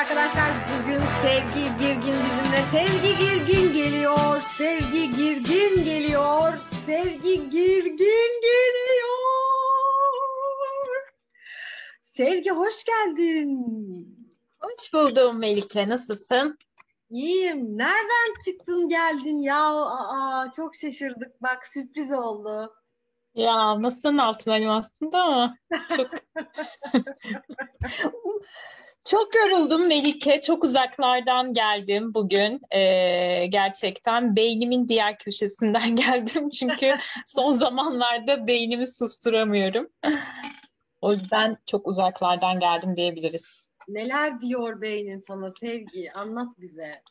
arkadaşlar. Bugün Sevgi Girgin bizimle. Sevgi Girgin geliyor. Sevgi Girgin geliyor. Sevgi Girgin geliyor. Sevgi hoş geldin. Hoş buldum Melike. Nasılsın? İyiyim. Nereden çıktın geldin ya? Aa, çok şaşırdık. Bak sürpriz oldu. Ya masanın altındayım aslında ama çok çok yoruldum Melike. Çok uzaklardan geldim bugün. Ee, gerçekten beynimin diğer köşesinden geldim çünkü son zamanlarda beynimi susturamıyorum. O yüzden çok uzaklardan geldim diyebiliriz. Neler diyor beynin sana Sevgi? Anlat bize.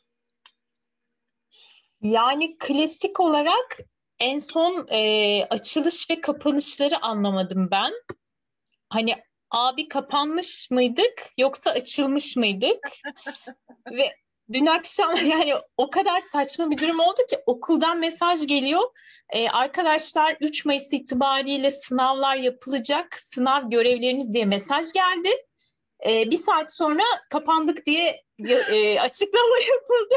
Yani klasik olarak en son e, açılış ve kapanışları anlamadım ben. Hani abi kapanmış mıydık yoksa açılmış mıydık? ve dün akşam yani o kadar saçma bir durum oldu ki okuldan mesaj geliyor. E, arkadaşlar 3 Mayıs itibariyle sınavlar yapılacak. Sınav görevleriniz diye mesaj geldi. E, bir saat sonra kapandık diye e, açıklama yapıldı.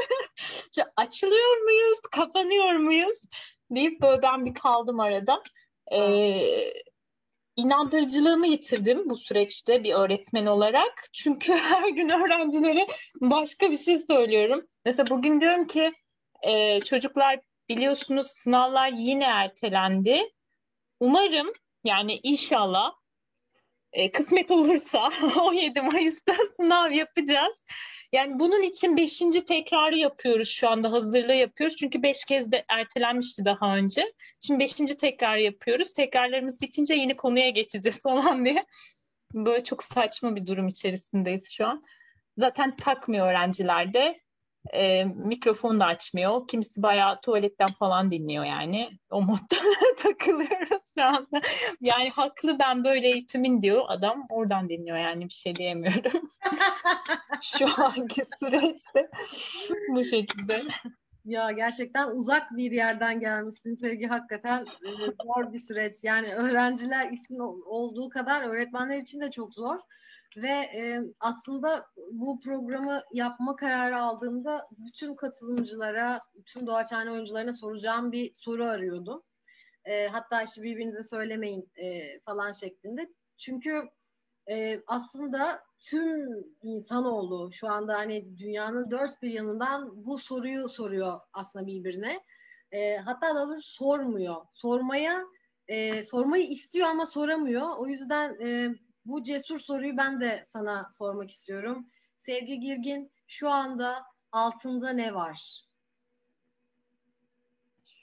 Açılıyor muyuz, kapanıyor muyuz deyip böyle ben bir kaldım arada. E, inandırıcılığımı yitirdim bu süreçte bir öğretmen olarak. Çünkü her gün öğrencilere başka bir şey söylüyorum. Mesela bugün diyorum ki e, çocuklar biliyorsunuz sınavlar yine ertelendi. Umarım yani inşallah e, kısmet olursa 17 Mayıs'ta sınav yapacağız. Yani bunun için beşinci tekrarı yapıyoruz şu anda hazırlığı yapıyoruz. Çünkü beş kez de ertelenmişti daha önce. Şimdi beşinci tekrar yapıyoruz. Tekrarlarımız bitince yeni konuya geçeceğiz falan diye. Böyle çok saçma bir durum içerisindeyiz şu an. Zaten takmıyor öğrenciler de e, mikrofonu da açmıyor. Kimisi bayağı tuvaletten falan dinliyor yani. O modda takılıyoruz şu anda. Yani haklı ben böyle eğitimin diyor adam. Oradan dinliyor yani bir şey diyemiyorum. şu anki süreçte bu şekilde. Ya gerçekten uzak bir yerden gelmişsin Sevgi. Hakikaten e, zor bir süreç. Yani öğrenciler için olduğu kadar öğretmenler için de çok zor. Ve e, aslında bu programı yapma kararı aldığımda bütün katılımcılara, tüm Doğaçhane oyuncularına soracağım bir soru arıyordum. E, hatta işte birbirinize söylemeyin e, falan şeklinde. Çünkü e, aslında tüm insanoğlu şu anda hani dünyanın dört bir yanından bu soruyu soruyor aslında birbirine. E, hatta daha doğrusu sormuyor. Sormaya e, sormayı istiyor ama soramıyor. O yüzden e, bu cesur soruyu ben de sana sormak istiyorum. Sevgi Girgin, şu anda altında ne var?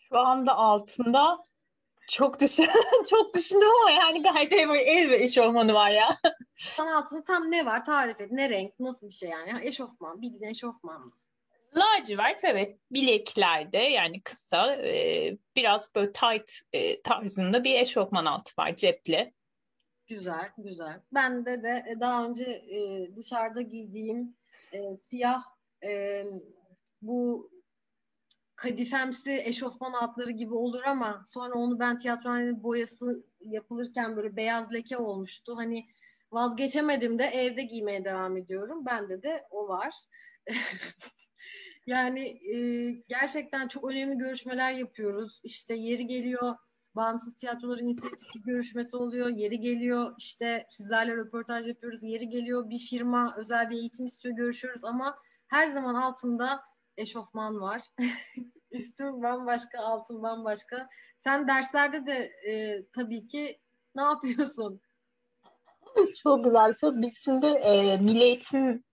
Şu anda altında çok düşün çok düşündüm ama yani gayet ev, ev eşofmanı var ya. Tam altında tam ne var? Tarif et. Ne renk? Nasıl bir şey yani? Eşofman. Bildiğin eşofman mı? Lacivert evet bileklerde yani kısa e, biraz böyle tight e, tarzında bir eşofman altı var cepli. Güzel, güzel. Bende de e, daha önce e, dışarıda giydiğim e, siyah e, bu kadifemsi eşofman altları gibi olur ama sonra onu ben tiyatrohanenin boyası yapılırken böyle beyaz leke olmuştu. Hani vazgeçemedim de evde giymeye devam ediyorum. Bende de o var. yani e, gerçekten çok önemli görüşmeler yapıyoruz. İşte yeri geliyor bağımsız tiyatrolar inisiyatifi görüşmesi oluyor. Yeri geliyor işte sizlerle röportaj yapıyoruz. Yeri geliyor bir firma özel bir eğitim istiyor görüşüyoruz ama her zaman altında eşofman var. Üstüm bambaşka, altım bambaşka. Sen derslerde de e, tabii ki ne yapıyorsun? Çok güzel. Biz şimdi e, Milli Eğitim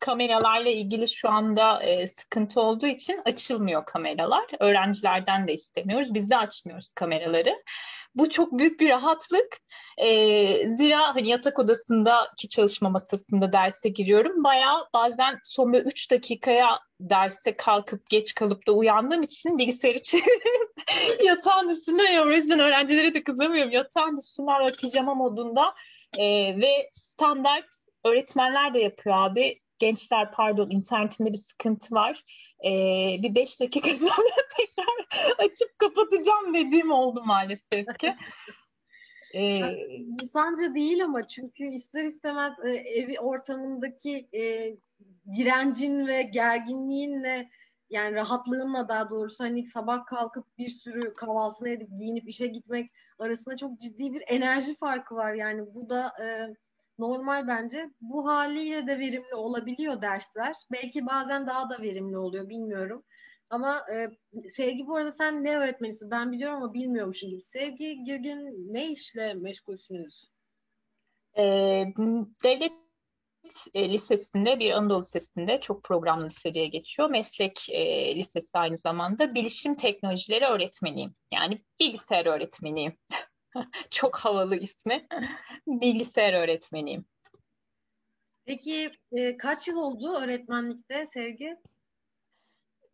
kameralarla ilgili şu anda e, sıkıntı olduğu için açılmıyor kameralar. Öğrencilerden de istemiyoruz. Biz de açmıyoruz kameraları. Bu çok büyük bir rahatlık. E, zira hani yatak odasındaki çalışma masasında derse giriyorum. Bayağı bazen son bir 3 dakikaya derste kalkıp geç kalıp da uyandığım için bilgisayarı çeviriyorum. yatağın üstünde ya o yüzden öğrencilere de kızamıyorum. Yatağın üstünde ve pijama modunda e, ve standart öğretmenler de yapıyor abi gençler pardon internetimde bir sıkıntı var. Ee, bir beş dakika sonra tekrar açıp kapatacağım dediğim oldu maalesef ki. Ee, İnsanca değil ama çünkü ister istemez e, evi ortamındaki e, direncin ve gerginliğinle yani rahatlığınla daha doğrusu hani sabah kalkıp bir sürü kahvaltını edip giyinip işe gitmek arasında çok ciddi bir enerji farkı var. Yani bu da e, normal bence. Bu haliyle de verimli olabiliyor dersler. Belki bazen daha da verimli oluyor bilmiyorum. Ama e, Sevgi bu arada sen ne öğretmenisin? Ben biliyorum ama bilmiyormuşum gibi. Sevgi Girgin ne işle meşgulsünüz? Ee, devlet e, Lisesi'nde bir Anadolu Lisesi'nde çok programlı lise diye geçiyor. Meslek e, lisesi aynı zamanda bilişim teknolojileri öğretmeniyim. Yani bilgisayar öğretmeniyim. çok havalı ismi. bilgisayar öğretmeniyim. Peki e, kaç yıl oldu öğretmenlikte Sevgi?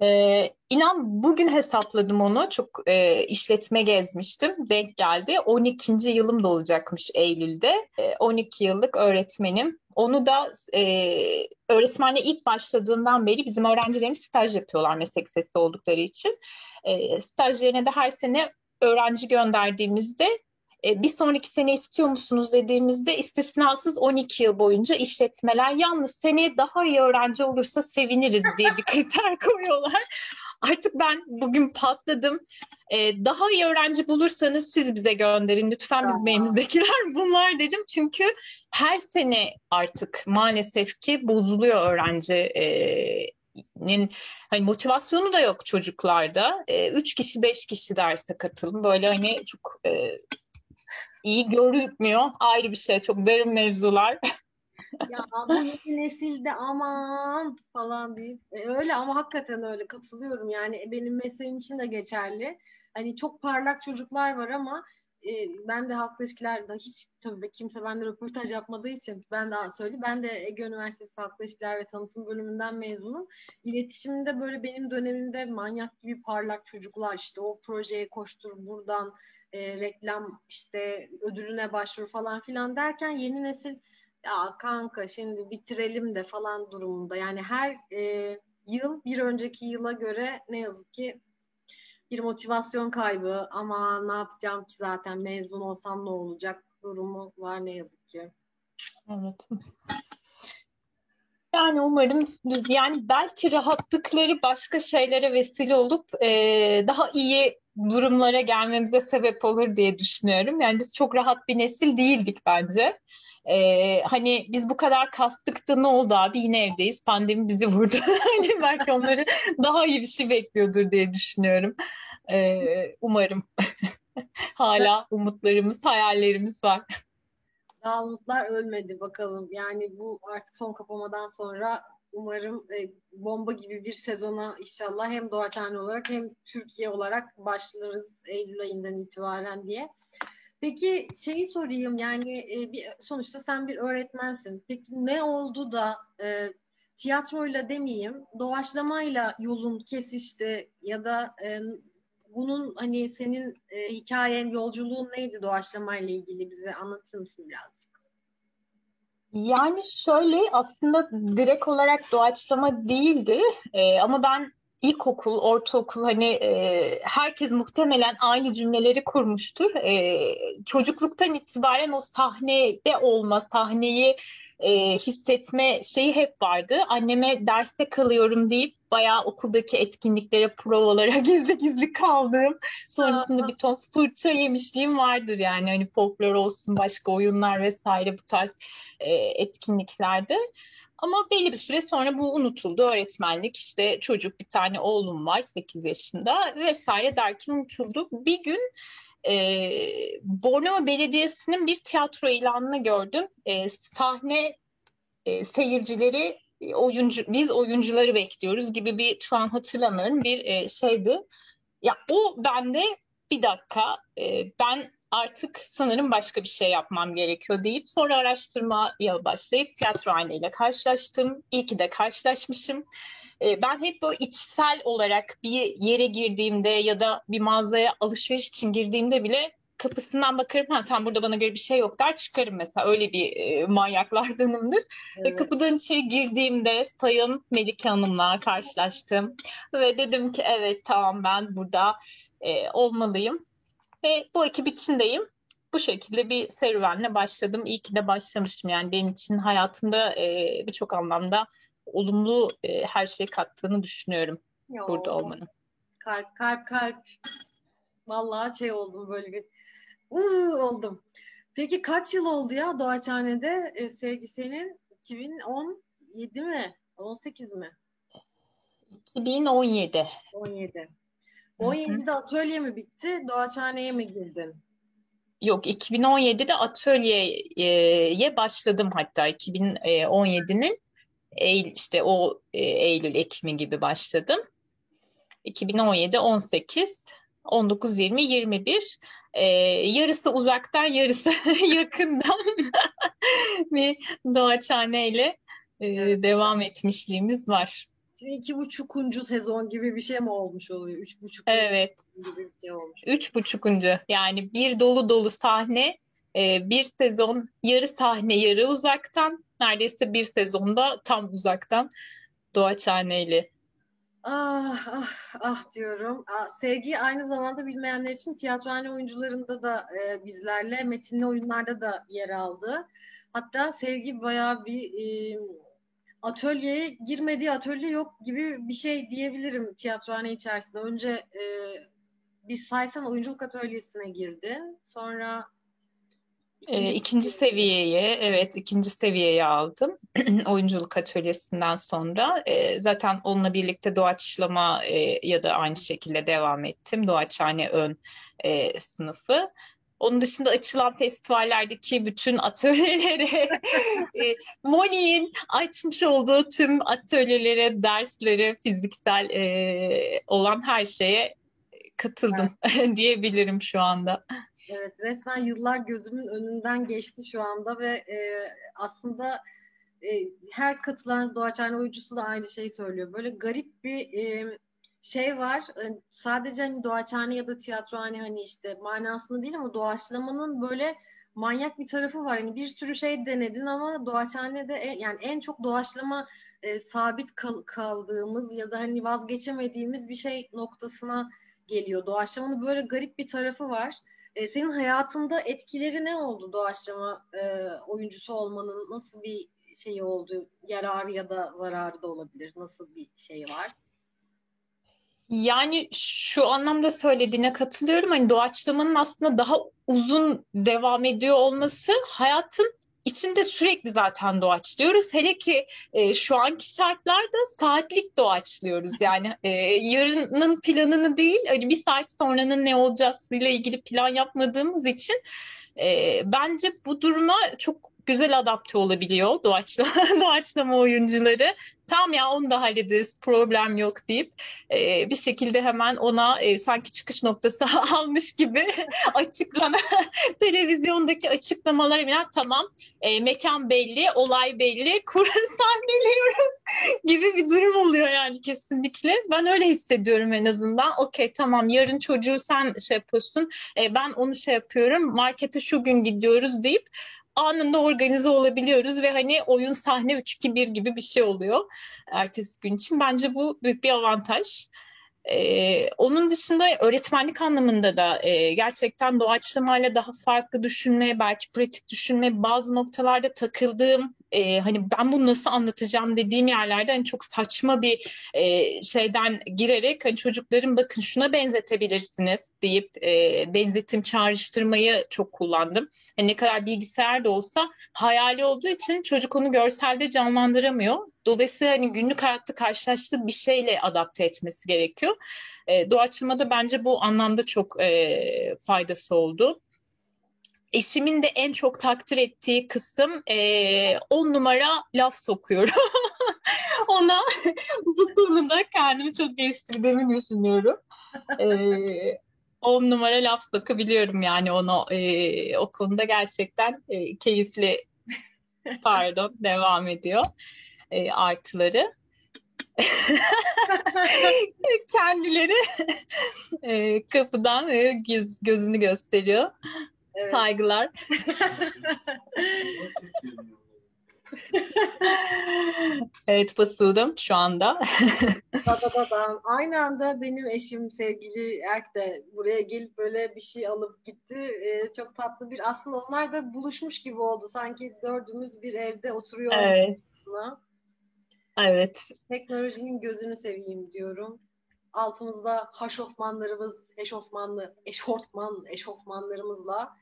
Ee, inan bugün hesapladım onu. Çok e, işletme gezmiştim. Denk geldi. 12. yılım da olacakmış Eylül'de. E, 12 yıllık öğretmenim. Onu da e, öğretmenle ilk başladığından beri bizim öğrencilerimiz staj yapıyorlar meslek sesi oldukları için. E, stajlarına da her sene öğrenci gönderdiğimizde e, bir sonraki sene istiyor musunuz dediğimizde istisnasız 12 yıl boyunca işletmeler yalnız seneye daha iyi öğrenci olursa seviniriz diye bir kriter koyuyorlar. Artık ben bugün patladım. Ee, daha iyi öğrenci bulursanız siz bize gönderin lütfen bizim elimizdekiler bunlar dedim. Çünkü her sene artık maalesef ki bozuluyor öğrencinin hani motivasyonu da yok çocuklarda. Ee, üç kişi beş kişi derse katılım böyle hani çok e, iyi görünmüyor. Ayrı bir şey. Çok derin mevzular. ya bu yeni nesilde aman falan deyip e, öyle ama hakikaten öyle katılıyorum yani benim mesleğim için de geçerli. Hani çok parlak çocuklar var ama e, ben de halkla ilişkilerde hiç tabii kimse bende röportaj yapmadığı için ben daha söyleyeyim. Ben de Ege Üniversitesi Halkla İlişkiler ve Tanıtım bölümünden mezunum. İletişimde böyle benim dönemimde manyak gibi parlak çocuklar işte o projeye koştur buradan e, reklam işte ödülüne başvur falan filan derken yeni nesil ya kanka şimdi bitirelim de falan durumunda. Yani her e, yıl bir önceki yıla göre ne yazık ki bir motivasyon kaybı ama ne yapacağım ki zaten mezun olsam ne olacak durumu var ne yazık ki. Evet. Yani umarım düz yani belki rahatlıkları başka şeylere vesile olup e, daha iyi durumlara gelmemize sebep olur diye düşünüyorum. Yani biz çok rahat bir nesil değildik bence. Ee, hani biz bu kadar kastık da ne oldu abi yine evdeyiz pandemi bizi vurdu. hani belki onları daha iyi bir şey bekliyordur diye düşünüyorum. Ee, umarım. Hala umutlarımız, hayallerimiz var. Daha umutlar ölmedi bakalım. Yani bu artık son kapamadan sonra umarım e, bomba gibi bir sezona inşallah hem Doğaçhane olarak hem Türkiye olarak başlarız Eylül ayından itibaren diye. Peki şeyi sorayım yani e, bir, sonuçta sen bir öğretmensin. Peki ne oldu da e, tiyatroyla demeyeyim doğaçlamayla yolun kesişti ya da e, bunun hani senin e, hikayen yolculuğun neydi doğaçlamayla ilgili bize anlatır mısın birazcık? Yani şöyle aslında direkt olarak doğaçlama değildi ee, ama ben ilkokul, ortaokul hani e, herkes muhtemelen aynı cümleleri kurmuştur. E, çocukluktan itibaren o sahnede olma, sahneyi e, hissetme şeyi hep vardı. Anneme derste kalıyorum deyip bayağı okuldaki etkinliklere, provalara gizli gizli kaldığım, sonrasında bir ton fırça yemişliğim vardır yani hani folklor olsun, başka oyunlar vesaire bu tarz e, etkinliklerde. Ama belli bir süre sonra bu unutuldu. Öğretmenlik işte çocuk bir tane oğlum var 8 yaşında vesaire derken unutuldu. Bir gün e, Bornova Belediyesi'nin bir tiyatro ilanını gördüm. E, sahne e, seyircileri oyuncu biz oyuncuları bekliyoruz gibi bir şu an hatırlamıyorum bir e, şeydi. Ya o bende bir dakika e, ben artık sanırım başka bir şey yapmam gerekiyor deyip sonra araştırmaya başlayıp tiyatro aynayla karşılaştım. İyi ki de karşılaşmışım. Ee, ben hep böyle içsel olarak bir yere girdiğimde ya da bir mağazaya alışveriş için girdiğimde bile kapısından bakarım ha tam burada bana göre bir şey yok der çıkarım mesela öyle bir e, manyaklardanımdır. Evet. Ve kapıdan içeri girdiğimde Sayın Melike Hanım'la karşılaştım ve dedim ki evet tamam ben burada e, olmalıyım. Ve bu ekip içindeyim. Bu şekilde bir serüvenle başladım. İyi ki de başlamışım. Yani benim için hayatımda e, birçok anlamda olumlu e, her şey kattığını düşünüyorum Yo. burada olmanın. Kalp kalp kalp. Vallahi şey oldum böyle bir Uuu, oldum. Peki kaç yıl oldu ya Doğaçhane'de e, Sevgi senin? 2017 mi? 18 mi? 2017. 17. 17'de atölye mi bitti? Doğaçhane'ye mi girdin? Yok 2017'de atölyeye başladım hatta 2017'nin Eylül işte o e, Eylül Ekim'i gibi başladım. 2017 18 19 20 21 e, yarısı uzaktan yarısı yakından bir doğaçhaneyle e, devam etmişliğimiz var. İki buçukuncu sezon gibi bir şey mi olmuş oluyor? Üç buçuk evet. gibi bir şey olmuş. Üç buçukuncu yani bir dolu dolu sahne e, bir sezon yarı sahne yarı uzaktan neredeyse bir sezonda tam uzaktan Doğaçhane'yle Ah ah ah diyorum. Ah, sevgi aynı zamanda bilmeyenler için tiyatrohane oyuncularında da e, bizlerle metinli oyunlarda da yer aldı. Hatta Sevgi bayağı bir e, atölyeye girmediği atölye yok gibi bir şey diyebilirim tiyatrohane içerisinde. Önce e, bir saysan oyunculuk atölyesine girdin. Sonra İkinci, ikinci seviyeye, evet ikinci seviyeye aldım oyunculuk atölyesinden sonra. E, zaten onunla birlikte doğaçlama e, ya da aynı şekilde devam ettim. Doğaçhane ön e, sınıfı. Onun dışında açılan festivallerdeki bütün atölyelere, e, Moni'nin açmış olduğu tüm atölyelere, derslere, fiziksel e, olan her şeye katıldım evet. diyebilirim şu anda. Evet, resmen yıllar gözümün önünden geçti şu anda ve e, aslında e, her katılan Doğaçhane oyuncusu da aynı şeyi söylüyor. Böyle garip bir e, şey var. E, sadece hani doğaçhane ya da tiyatrohane hani işte manasında değil ama doğaçlamanın böyle manyak bir tarafı var. Hani bir sürü şey denedin ama doğaçhanede en, yani en çok doğaçlama e, sabit kal, kaldığımız ya da hani vazgeçemediğimiz bir şey noktasına geliyor. Doğaçlamanın böyle garip bir tarafı var. E, senin hayatında etkileri ne oldu doğaçlama e, oyuncusu olmanın? Nasıl bir şey oldu? Yararı ya da zararı da olabilir. Nasıl bir şey var? Yani şu anlamda söylediğine katılıyorum. Hani doğaçlamanın aslında daha uzun devam ediyor olması hayatın içinde sürekli zaten doğaçlıyoruz. Hele ki e, şu anki şartlarda saatlik doğaçlıyoruz. Yani e, yarının planını değil, hani bir saat sonranın ne olacağıyla ilgili plan yapmadığımız için e, bence bu duruma çok güzel adapte olabiliyor doğaçlama, doğaçlama oyuncuları. Tam ya onu da hallederiz problem yok deyip e, bir şekilde hemen ona e, sanki çıkış noktası almış gibi açıklanan televizyondaki açıklamalar bile tamam e, mekan belli, olay belli, kur sahneliyoruz gibi bir durum oluyor yani kesinlikle. Ben öyle hissediyorum en azından. Okey tamam yarın çocuğu sen şey yapıyorsun, e, ben onu şey yapıyorum, markete şu gün gidiyoruz deyip anında organize olabiliyoruz ve hani oyun sahne 3-2-1 gibi bir şey oluyor ertesi gün için. Bence bu büyük bir avantaj. Ee, onun dışında öğretmenlik anlamında da e, gerçekten doğaçlamayla daha farklı düşünme, belki pratik düşünme, bazı noktalarda takıldığım e, hani ben bunu nasıl anlatacağım dediğim yerlerde hani çok saçma bir e, şeyden girerek hani çocukların bakın şuna benzetebilirsiniz deyip e, benzetim çağrıştırmayı çok kullandım. Hani ne kadar bilgisayar da olsa hayali olduğu için çocuk onu görselde canlandıramıyor. Dolayısıyla hani günlük hayatta karşılaştığı bir şeyle adapte etmesi gerekiyor. E, doğaçlamada bence bu anlamda çok e, faydası oldu. Eşimin de en çok takdir ettiği kısım e, on numara laf sokuyorum. Ona bu konuda kendimi çok geliştirdiğimi düşünüyorum. E, on numara laf sokabiliyorum yani onu e, o konuda gerçekten e, keyifli pardon devam ediyor e, artıları. Kendileri e, kapıdan e, göz, gözünü gösteriyor. Evet. Saygılar. evet basıldım şu anda. Aynı anda benim eşim sevgili Erk de buraya gelip böyle bir şey alıp gitti. Ee, çok tatlı bir aslında onlar da buluşmuş gibi oldu. Sanki dördümüz bir evde oturuyor. Evet. Aslında. Evet. Teknolojinin gözünü seveyim diyorum. Altımızda haşofmanlarımız, eşofmanlı, eşortman, eşofmanlarımızla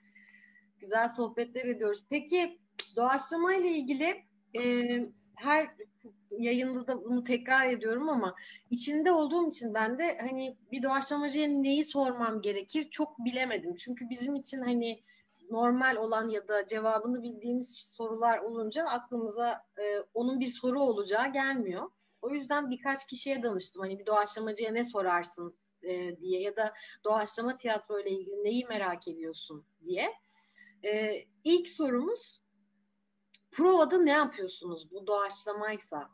güzel sohbetler ediyoruz. Peki doğaçlama ile ilgili e, her yayında da bunu tekrar ediyorum ama içinde olduğum için ben de hani bir doğaçlamacıya neyi sormam gerekir çok bilemedim. Çünkü bizim için hani normal olan ya da cevabını bildiğimiz sorular olunca aklımıza e, onun bir soru olacağı gelmiyor. O yüzden birkaç kişiye danıştım. Hani bir doğaçlamacıya ne sorarsın e, diye ya da doğaçlama tiyatro ile ilgili neyi merak ediyorsun diye. E, ilk sorumuz provada ne yapıyorsunuz? Bu doğaçlamaysa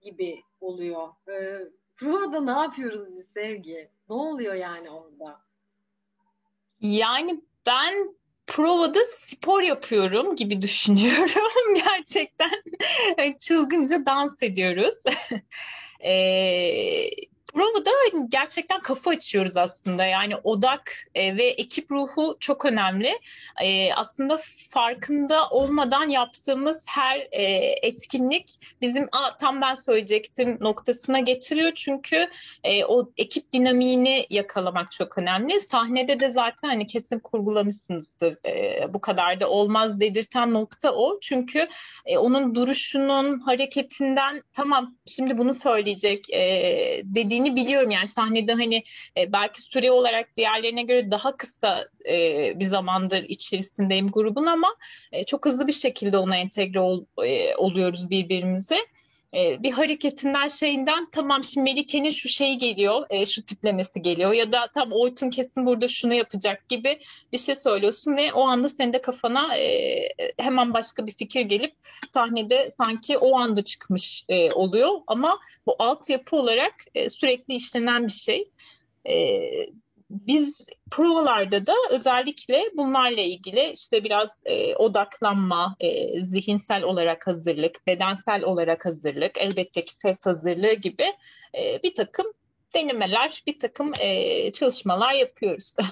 gibi oluyor. E, provada ne yapıyoruz biz Sevgi? Ne oluyor yani orada? Yani ben provada spor yapıyorum gibi düşünüyorum. Gerçekten çılgınca dans ediyoruz. ee, Provada gerçekten kafa açıyoruz aslında. Yani odak e, ve ekip ruhu çok önemli. E, aslında farkında olmadan yaptığımız her e, etkinlik bizim a, tam ben söyleyecektim noktasına getiriyor. Çünkü o ekip dinamiğini yakalamak çok önemli. Sahnede de zaten hani kesin kurgulamışsınızdır. E, bu kadar da olmaz dedirten nokta o. Çünkü onun duruşunun, hareketinden tamam şimdi bunu söyleyecek e, dediğin geçtiğini biliyorum. Yani sahnede hani e, belki süre olarak diğerlerine göre daha kısa e, bir zamandır içerisindeyim grubun ama e, çok hızlı bir şekilde ona entegre ol, e, oluyoruz birbirimize e, bir hareketinden şeyinden tamam şimdi Melike'nin şu şeyi geliyor, e, şu tiplemesi geliyor ya da tam Oytun kesin burada şunu yapacak gibi bir şey söylüyorsun ve o anda senin de kafana e, hemen başka bir fikir gelip sahnede sanki o anda çıkmış e, oluyor ama bu altyapı olarak e, sürekli işlenen bir şey. E, biz provalarda da özellikle bunlarla ilgili işte biraz e, odaklanma, e, zihinsel olarak hazırlık, bedensel olarak hazırlık, elbette ki ses hazırlığı gibi e, bir takım denemeler, bir takım e, çalışmalar yapıyoruz.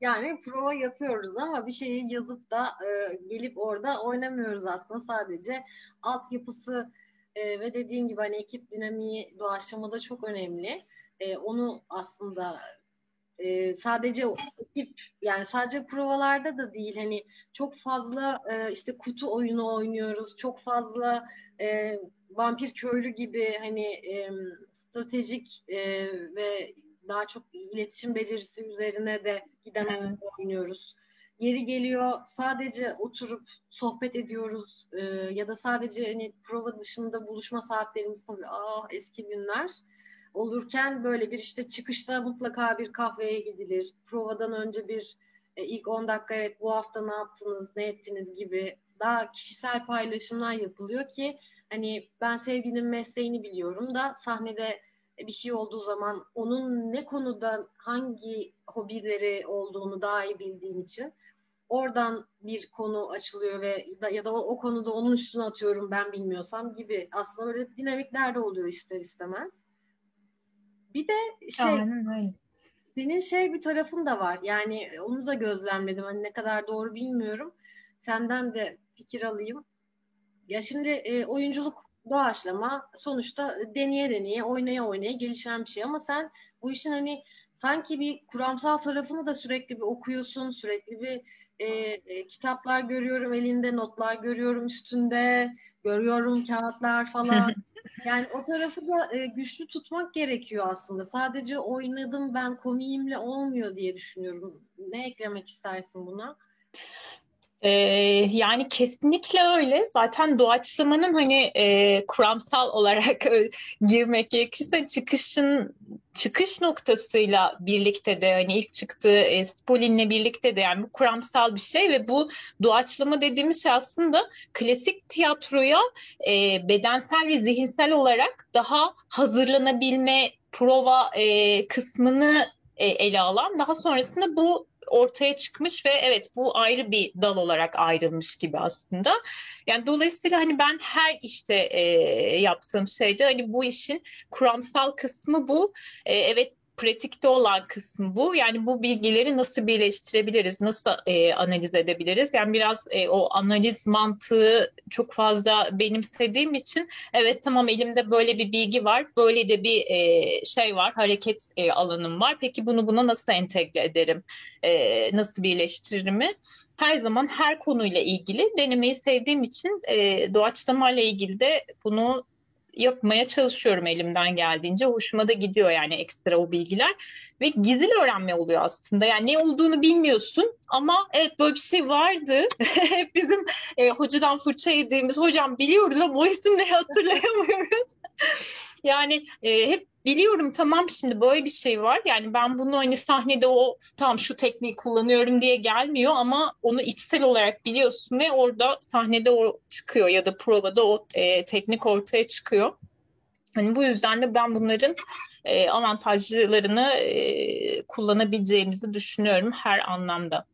Yani prova yapıyoruz ama bir şeyi yazıp da e, gelip orada oynamıyoruz aslında sadece altyapısı e, ve dediğim gibi hani ekip dinamiği doğaçlamada çok önemli. E, onu aslında e, sadece ekip yani sadece provalarda da değil hani çok fazla e, işte kutu oyunu oynuyoruz çok fazla e, vampir köylü gibi hani e, stratejik e, ve daha çok iletişim becerisi üzerine de giden oynuyoruz. Yeri geliyor sadece oturup sohbet ediyoruz e, ya da sadece hani prova dışında buluşma saatlerimiz tabii ah eski günler olurken böyle bir işte çıkışta mutlaka bir kahveye gidilir. Provadan önce bir e, ilk 10 dakika evet bu hafta ne yaptınız, ne ettiniz gibi daha kişisel paylaşımlar yapılıyor ki hani ben sevginin mesleğini biliyorum da sahnede bir şey olduğu zaman onun ne konuda hangi hobileri olduğunu daha iyi bildiğim için oradan bir konu açılıyor ve ya da o, o konuda onun üstüne atıyorum ben bilmiyorsam gibi aslında böyle dinamikler de oluyor ister istemez. Bir de şey Aynen senin şey bir tarafın da var. Yani onu da gözlemledim. Hani ne kadar doğru bilmiyorum. Senden de fikir alayım. Ya şimdi e, oyunculuk doğaçlama sonuçta deneye deneye oynaya oynaya gelişen bir şey ama sen bu işin hani sanki bir kuramsal tarafını da sürekli bir okuyorsun sürekli bir e, e, kitaplar görüyorum elinde notlar görüyorum üstünde görüyorum kağıtlar falan Yani o tarafı da e, güçlü tutmak gerekiyor aslında. Sadece oynadım ben komiyimle olmuyor diye düşünüyorum. Ne eklemek istersin buna? Ee, yani kesinlikle öyle. Zaten doğaçlamanın hani e, kuramsal olarak girmek gerekirse çıkışın çıkış noktasıyla birlikte de hani ilk çıktığı e, Spolin'le birlikte de yani bu kuramsal bir şey ve bu doğaçlama dediğimiz şey aslında klasik tiyatroya e, bedensel ve zihinsel olarak daha hazırlanabilme prova e, kısmını e, ele alan daha sonrasında bu ortaya çıkmış ve evet bu ayrı bir dal olarak ayrılmış gibi aslında. Yani dolayısıyla hani ben her işte e, yaptığım şeyde hani bu işin kuramsal kısmı bu. E, evet pratikte olan kısmı bu. Yani bu bilgileri nasıl birleştirebiliriz, nasıl e, analiz edebiliriz? Yani biraz e, o analiz mantığı çok fazla benimsediğim için evet tamam elimde böyle bir bilgi var, böyle de bir e, şey var, hareket e, alanım var. Peki bunu buna nasıl entegre ederim, e, nasıl birleştiririm? Her zaman her konuyla ilgili denemeyi sevdiğim için e, doğaçlamayla ilgili de bunu yapmaya çalışıyorum elimden geldiğince. Hoşuma da gidiyor yani ekstra o bilgiler. Ve gizli öğrenme oluyor aslında. Yani ne olduğunu bilmiyorsun ama evet böyle bir şey vardı. Hep bizim e, hocadan fırça yediğimiz hocam biliyoruz ama o isimleri hatırlayamıyoruz. yani e, hep biliyorum tamam şimdi böyle bir şey var. Yani ben bunu hani sahnede o tam şu tekniği kullanıyorum diye gelmiyor ama onu içsel olarak biliyorsun ve orada sahnede o çıkıyor ya da provada o e, teknik ortaya çıkıyor. Hani bu yüzden de ben bunların e, avantajlarını e, kullanabileceğimizi düşünüyorum her anlamda.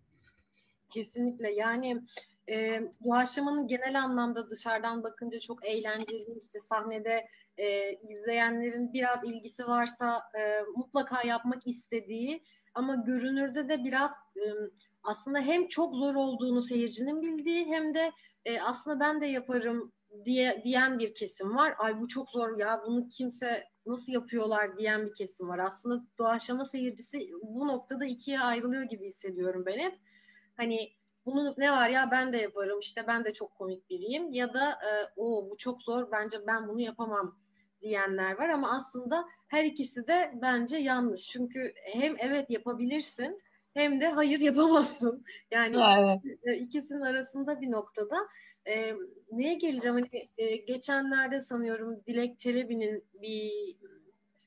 Kesinlikle yani e, doğaçlamanın genel anlamda dışarıdan bakınca çok eğlenceli işte sahnede e, izleyenlerin biraz ilgisi varsa e, mutlaka yapmak istediği ama görünürde de biraz e, aslında hem çok zor olduğunu seyircinin bildiği hem de e, aslında ben de yaparım diye diyen bir kesim var. Ay bu çok zor ya bunu kimse nasıl yapıyorlar diyen bir kesim var. Aslında doğaçlama seyircisi bu noktada ikiye ayrılıyor gibi hissediyorum ben hep. Hani bunun ne var ya ben de yaparım işte ben de çok komik biriyim ya da e, o bu çok zor bence ben bunu yapamam diyenler var ama aslında her ikisi de bence yanlış. Çünkü hem evet yapabilirsin hem de hayır yapamazsın. Yani evet. E, ikisinin arasında bir noktada. E, neye geleceğim? Hani, e, geçenlerde sanıyorum Dilek Çelebi'nin bir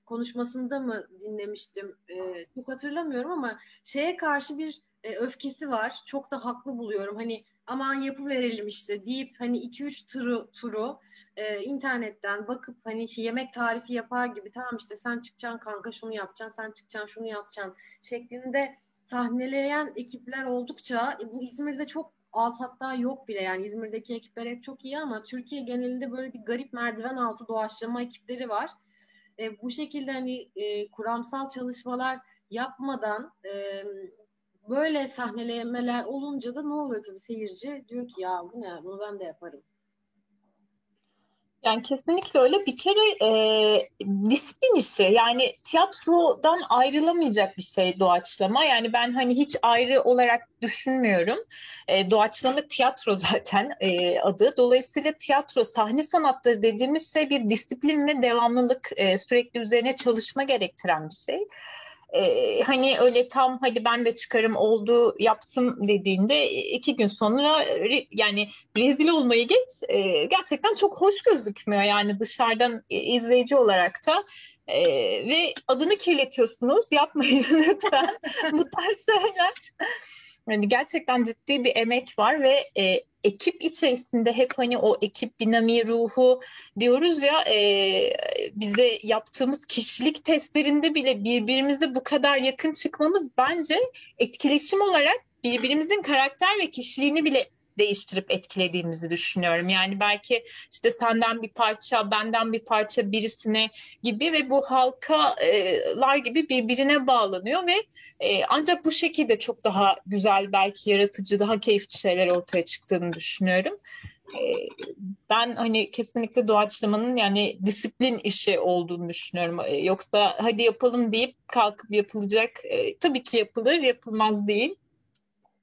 konuşmasında mı dinlemiştim? E, çok hatırlamıyorum ama şeye karşı bir e, öfkesi var. Çok da haklı buluyorum. Hani aman yapı verelim işte deyip hani 2-3 turu, turu e, internetten bakıp hani yemek tarifi yapar gibi tamam işte sen çıkacaksın kanka şunu yapacaksın, sen çıkacaksın şunu yapacaksın şeklinde sahneleyen ekipler oldukça e, bu İzmir'de çok az hatta yok bile yani İzmir'deki ekipler hep çok iyi ama Türkiye genelinde böyle bir garip merdiven altı doğaçlama ekipleri var. E, bu şekilde hani e, kuramsal çalışmalar yapmadan e, böyle sahnelemeler olunca da ne oluyor tabii seyirci diyor ki ya bu ne bunu ben de yaparım. Yani kesinlikle öyle. Bir kere e, disiplin işi. Yani tiyatrodan ayrılamayacak bir şey doğaçlama. Yani ben hani hiç ayrı olarak düşünmüyorum. E, doğaçlama tiyatro zaten e, adı. Dolayısıyla tiyatro, sahne sanatları dediğimiz şey bir disiplin ve devamlılık, e, sürekli üzerine çalışma gerektiren bir şey e, hani öyle tam hadi ben de çıkarım oldu yaptım dediğinde iki gün sonra yani rezil olmayı geç. E, gerçekten çok hoş gözükmüyor yani dışarıdan izleyici olarak da. E, ve adını kirletiyorsunuz. Yapmayın lütfen. Bu tarz şeyler. Yani gerçekten ciddi bir emek var ve e, ekip içerisinde hep hani o ekip dinamiği ruhu diyoruz ya e, bize yaptığımız kişilik testlerinde bile birbirimize bu kadar yakın çıkmamız bence etkileşim olarak birbirimizin karakter ve kişiliğini bile değiştirip etkilediğimizi düşünüyorum. Yani belki işte senden bir parça, benden bir parça birisine gibi ve bu halkalar gibi birbirine bağlanıyor ve e, ancak bu şekilde çok daha güzel, belki yaratıcı, daha keyifli şeyler ortaya çıktığını düşünüyorum. E, ben hani kesinlikle doğaçlamanın yani disiplin işi olduğunu düşünüyorum. E, yoksa hadi yapalım deyip kalkıp yapılacak. Tabii ki yapılır, yapılmaz değil.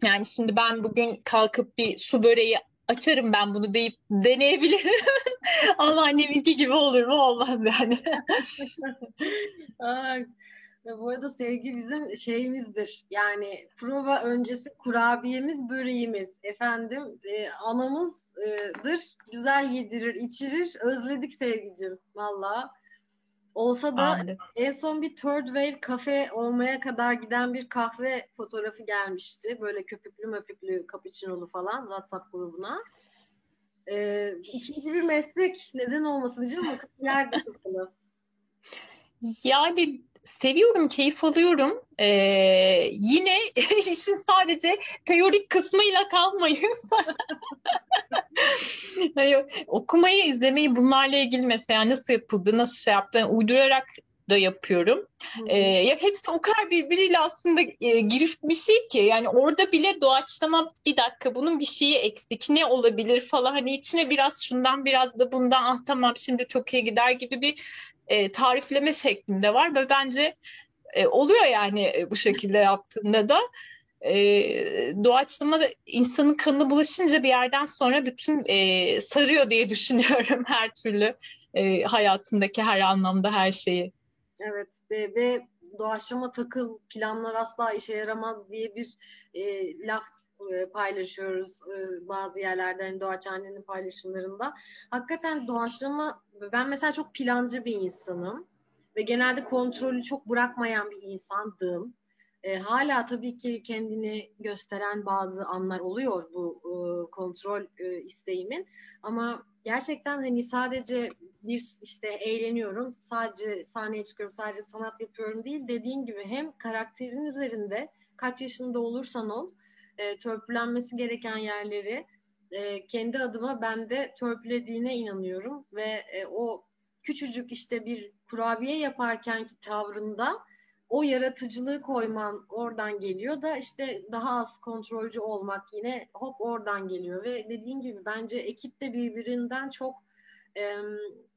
Yani şimdi ben bugün kalkıp bir su böreği açarım ben bunu deyip deneyebilirim. Ama anneminki gibi olur mu? Olmaz yani. Ay, bu arada sevgi bizim şeyimizdir. Yani prova öncesi kurabiyemiz, böreğimiz. Efendim e, anamızdır. Güzel yedirir, içirir. Özledik sevgicim. Valla. Olsa da Anladım. en son bir third wave kafe olmaya kadar giden bir kahve fotoğrafı gelmişti. Böyle köpüklü möpüklü cappuccino'lu falan WhatsApp grubuna. Ee, ikinci bir meslek neden olmasın diyeceğim ama da kapalı. Yani seviyorum, keyif alıyorum. Ee, yine işin sadece teorik kısmıyla kalmayıp Hayır, okumayı, izlemeyi bunlarla ilgili mesela nasıl yapıldı, nasıl şey yaptı, uydurarak da yapıyorum. E, ya hepsi o kadar birbiriyle aslında e, girift bir şey ki yani orada bile doğaçlama bir dakika bunun bir şeyi eksik ne olabilir falan hani içine biraz şundan biraz da bundan ah tamam şimdi çok iyi gider gibi bir e, tarifleme şeklinde var ve bence e, oluyor yani e, bu şekilde yaptığında da e, doğaçlama insanın kanına bulaşınca bir yerden sonra bütün e, sarıyor diye düşünüyorum her türlü e, hayatındaki her anlamda her şeyi. Evet ve, ve doğaçlama takıl planlar asla işe yaramaz diye bir e, laf e, paylaşıyoruz e, bazı yerlerde hani Doğaçhane'nin paylaşımlarında. Hakikaten doğaçlama ben mesela çok plancı bir insanım ve genelde kontrolü çok bırakmayan bir insandım. E, hala tabii ki kendini gösteren bazı anlar oluyor bu e, kontrol e, isteğimin. Ama gerçekten hani sadece bir işte eğleniyorum, sadece sahneye çıkıyorum, sadece sanat yapıyorum değil. Dediğin gibi hem karakterin üzerinde kaç yaşında olursan ol, e, törpülenmesi gereken yerleri e, kendi adıma ben de törpülediğine inanıyorum ve e, o küçücük işte bir kurabiye yaparken tavrında o yaratıcılığı koyman oradan geliyor da işte daha az kontrolcü olmak yine hop oradan geliyor ve dediğin gibi bence ekip de birbirinden çok e,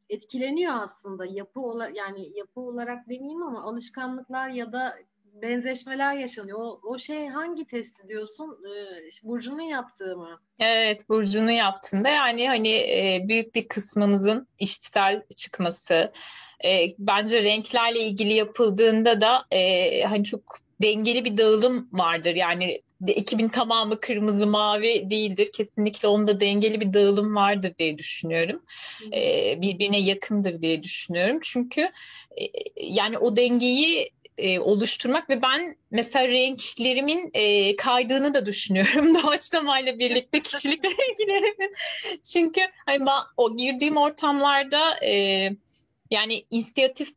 etkileniyor aslında. Yapı olarak yani yapı olarak demeyeyim ama alışkanlıklar ya da benzeşmeler yaşanıyor. O, o şey hangi testi diyorsun? Ee, Burcu'nun yaptığı mı? Evet, Burcu'nun yaptığında yani hani e, büyük bir kısmımızın işitsel çıkması. E, bence renklerle ilgili yapıldığında da e, hani çok dengeli bir dağılım vardır. Yani ekibin tamamı kırmızı mavi değildir. Kesinlikle onda dengeli bir dağılım vardır diye düşünüyorum. Ee, birbirine yakındır diye düşünüyorum. Çünkü e, yani o dengeyi e, oluşturmak ve ben mesela renklerimin e, kaydığını da düşünüyorum doğaçlamayla birlikte kişilik renklerimin. Çünkü hani ben, o girdiğim ortamlarda e, yani inisiyatif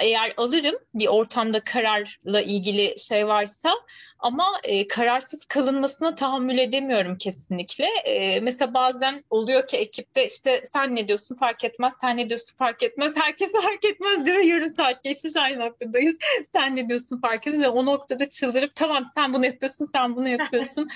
eğer alırım bir ortamda kararla ilgili şey varsa ama e, kararsız kalınmasına tahammül edemiyorum kesinlikle. E, mesela bazen oluyor ki ekipte işte sen ne diyorsun fark etmez, sen ne diyorsun fark etmez, herkes fark etmez diyor yarım saat geçmiş aynı noktadayız. Sen ne diyorsun fark etmez. o noktada çıldırıp tamam sen bunu yapıyorsun, sen bunu yapıyorsun.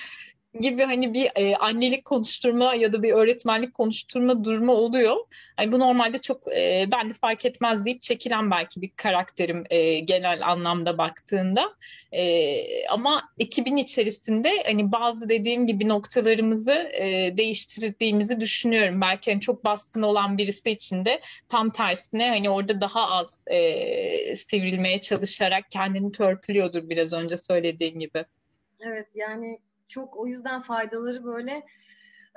Gibi hani bir e, annelik konuşturma ya da bir öğretmenlik konuşturma durumu oluyor. Yani bu normalde çok e, ben de fark etmez deyip çekilen belki bir karakterim e, genel anlamda baktığında. E, ama ekibin içerisinde hani bazı dediğim gibi noktalarımızı e, değiştirdiğimizi düşünüyorum. Belki hani çok baskın olan birisi için de tam tersine hani orada daha az e, sivrilmeye çalışarak kendini törpülüyordur biraz önce söylediğim gibi. Evet yani çok o yüzden faydaları böyle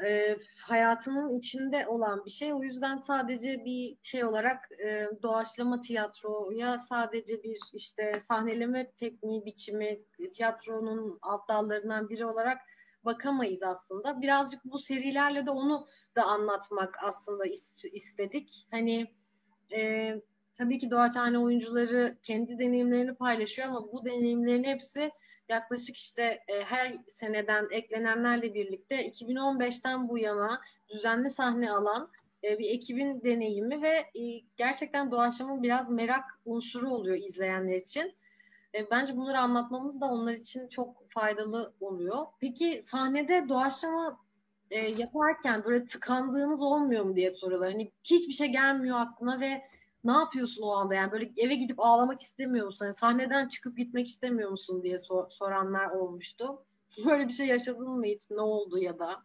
e, hayatının içinde olan bir şey. O yüzden sadece bir şey olarak e, doğaçlama tiyatroya sadece bir işte sahneleme tekniği biçimi tiyatronun alt dallarından biri olarak bakamayız aslında. Birazcık bu serilerle de onu da anlatmak aslında istedik. Hani e, tabii ki doğaçhane oyuncuları kendi deneyimlerini paylaşıyor ama bu deneyimlerin hepsi yaklaşık işte e, her seneden eklenenlerle birlikte 2015'ten bu yana düzenli sahne alan e, bir ekibin deneyimi ve e, gerçekten doğaçlama biraz merak unsuru oluyor izleyenler için. E, bence bunları anlatmamız da onlar için çok faydalı oluyor. Peki sahnede doğaçlama e, yaparken böyle tıkandığınız olmuyor mu diye soruyorlar. Hani hiçbir şey gelmiyor aklına ve ne yapıyorsun o anda yani böyle eve gidip ağlamak istemiyor musun? Yani sahneden çıkıp gitmek istemiyor musun diye sor, soranlar olmuştu. Böyle bir şey yaşadın mı hiç? Ne oldu ya da?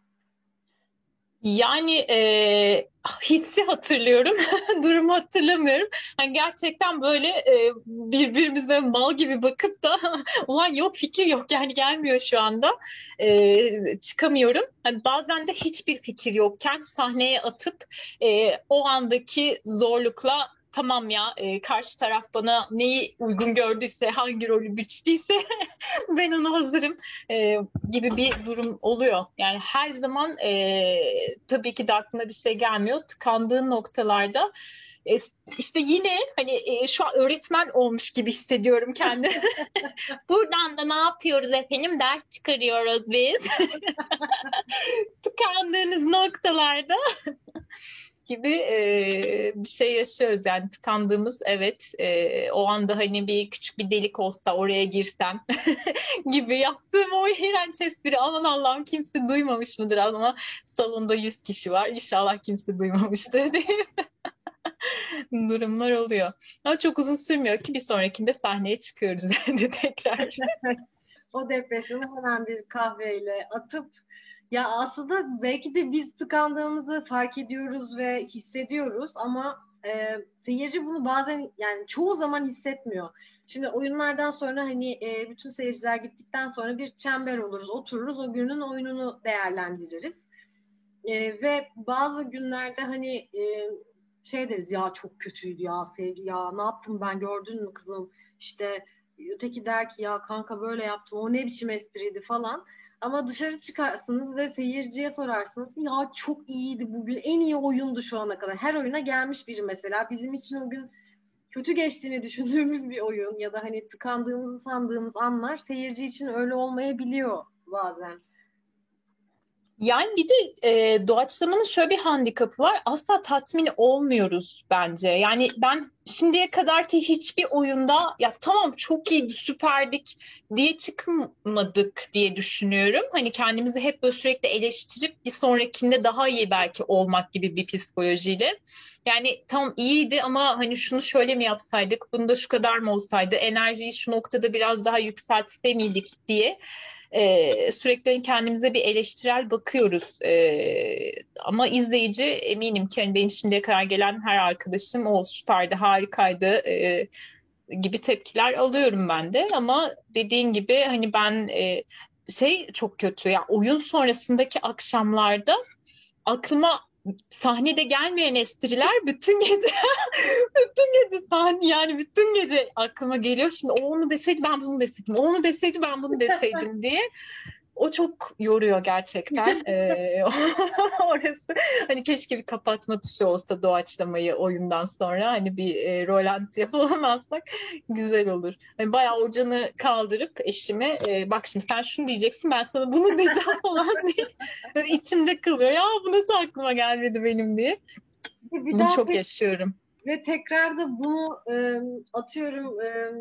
Yani e, hissi hatırlıyorum, durumu hatırlamıyorum. Yani gerçekten böyle e, birbirimize mal gibi bakıp da ulan yok fikir yok yani gelmiyor şu anda e, çıkamıyorum. Yani bazen de hiçbir fikir yokken sahneye atıp e, o andaki zorlukla tamam ya e, karşı taraf bana neyi uygun gördüyse hangi rolü biçtiyse ben ona hazırım e, gibi bir durum oluyor. Yani her zaman e, tabii ki de aklına bir şey gelmiyor. Tıkandığın noktalarda e, işte yine hani e, şu an öğretmen olmuş gibi hissediyorum kendimi. Buradan da ne yapıyoruz efendim? Ders çıkarıyoruz biz. Tıkandığınız noktalarda gibi e, bir şey yaşıyoruz yani tıkandığımız evet e, o anda hani bir küçük bir delik olsa oraya girsem gibi yaptığım o iğrenç espri aman Allah'ım kimse duymamış mıdır ama salonda 100 kişi var inşallah kimse duymamıştır diye durumlar oluyor. Ama çok uzun sürmüyor ki bir sonrakinde sahneye çıkıyoruz yani tekrar. o depresyonu hemen bir kahveyle atıp ya aslında belki de biz tıkandığımızı fark ediyoruz ve hissediyoruz ama e, seyirci bunu bazen yani çoğu zaman hissetmiyor. Şimdi oyunlardan sonra hani e, bütün seyirciler gittikten sonra bir çember oluruz, otururuz, o günün oyununu değerlendiririz. E, ve bazı günlerde hani e, şey deriz ya çok kötüydü ya sevgi ya ne yaptım ben gördün mü kızım işte öteki der ki ya kanka böyle yaptım o ne biçim espriydi falan. Ama dışarı çıkarsınız ve seyirciye sorarsınız ya çok iyiydi bugün en iyi oyundu şu ana kadar. Her oyuna gelmiş biri mesela bizim için o gün kötü geçtiğini düşündüğümüz bir oyun ya da hani tıkandığımızı sandığımız anlar seyirci için öyle olmayabiliyor bazen. Yani bir de e, doğaçlamanın şöyle bir handikapı var. Asla tatmin olmuyoruz bence. Yani ben şimdiye kadar ki hiçbir oyunda ya tamam çok iyiydi, süperdik diye çıkmadık diye düşünüyorum. Hani kendimizi hep böyle sürekli eleştirip bir sonrakinde daha iyi belki olmak gibi bir psikolojiyle. Yani tam iyiydi ama hani şunu şöyle mi yapsaydık, bunda şu kadar mı olsaydı, enerjiyi şu noktada biraz daha yükseltse miydik diye e, sürekli kendimize bir eleştirel bakıyoruz. E, ama izleyici eminim ki hani benim şimdiye kadar gelen her arkadaşım o süperdi, harikaydı e, gibi tepkiler alıyorum ben de. Ama dediğin gibi hani ben e, şey çok kötü ya oyun sonrasındaki akşamlarda aklıma sahnede gelmeyen espriler bütün gece bütün gece sahne yani bütün gece aklıma geliyor. Şimdi o onu deseydi ben bunu deseydim. O onu deseydi ben bunu deseydim diye o çok yoruyor gerçekten. ee, orası hani keşke bir kapatma tuşu olsa doğaçlamayı oyundan sonra hani bir e, rolant yapamazsak güzel olur. Hani bayağı hocanı kaldırıp eşime e, bak şimdi sen şunu diyeceksin ben sana bunu diyeceğim falan diye içimde kalıyor. Ya bu nasıl aklıma gelmedi benim diye. Bir bunu daha çok yaşıyorum. Ve tekrar da bunu e, atıyorum e,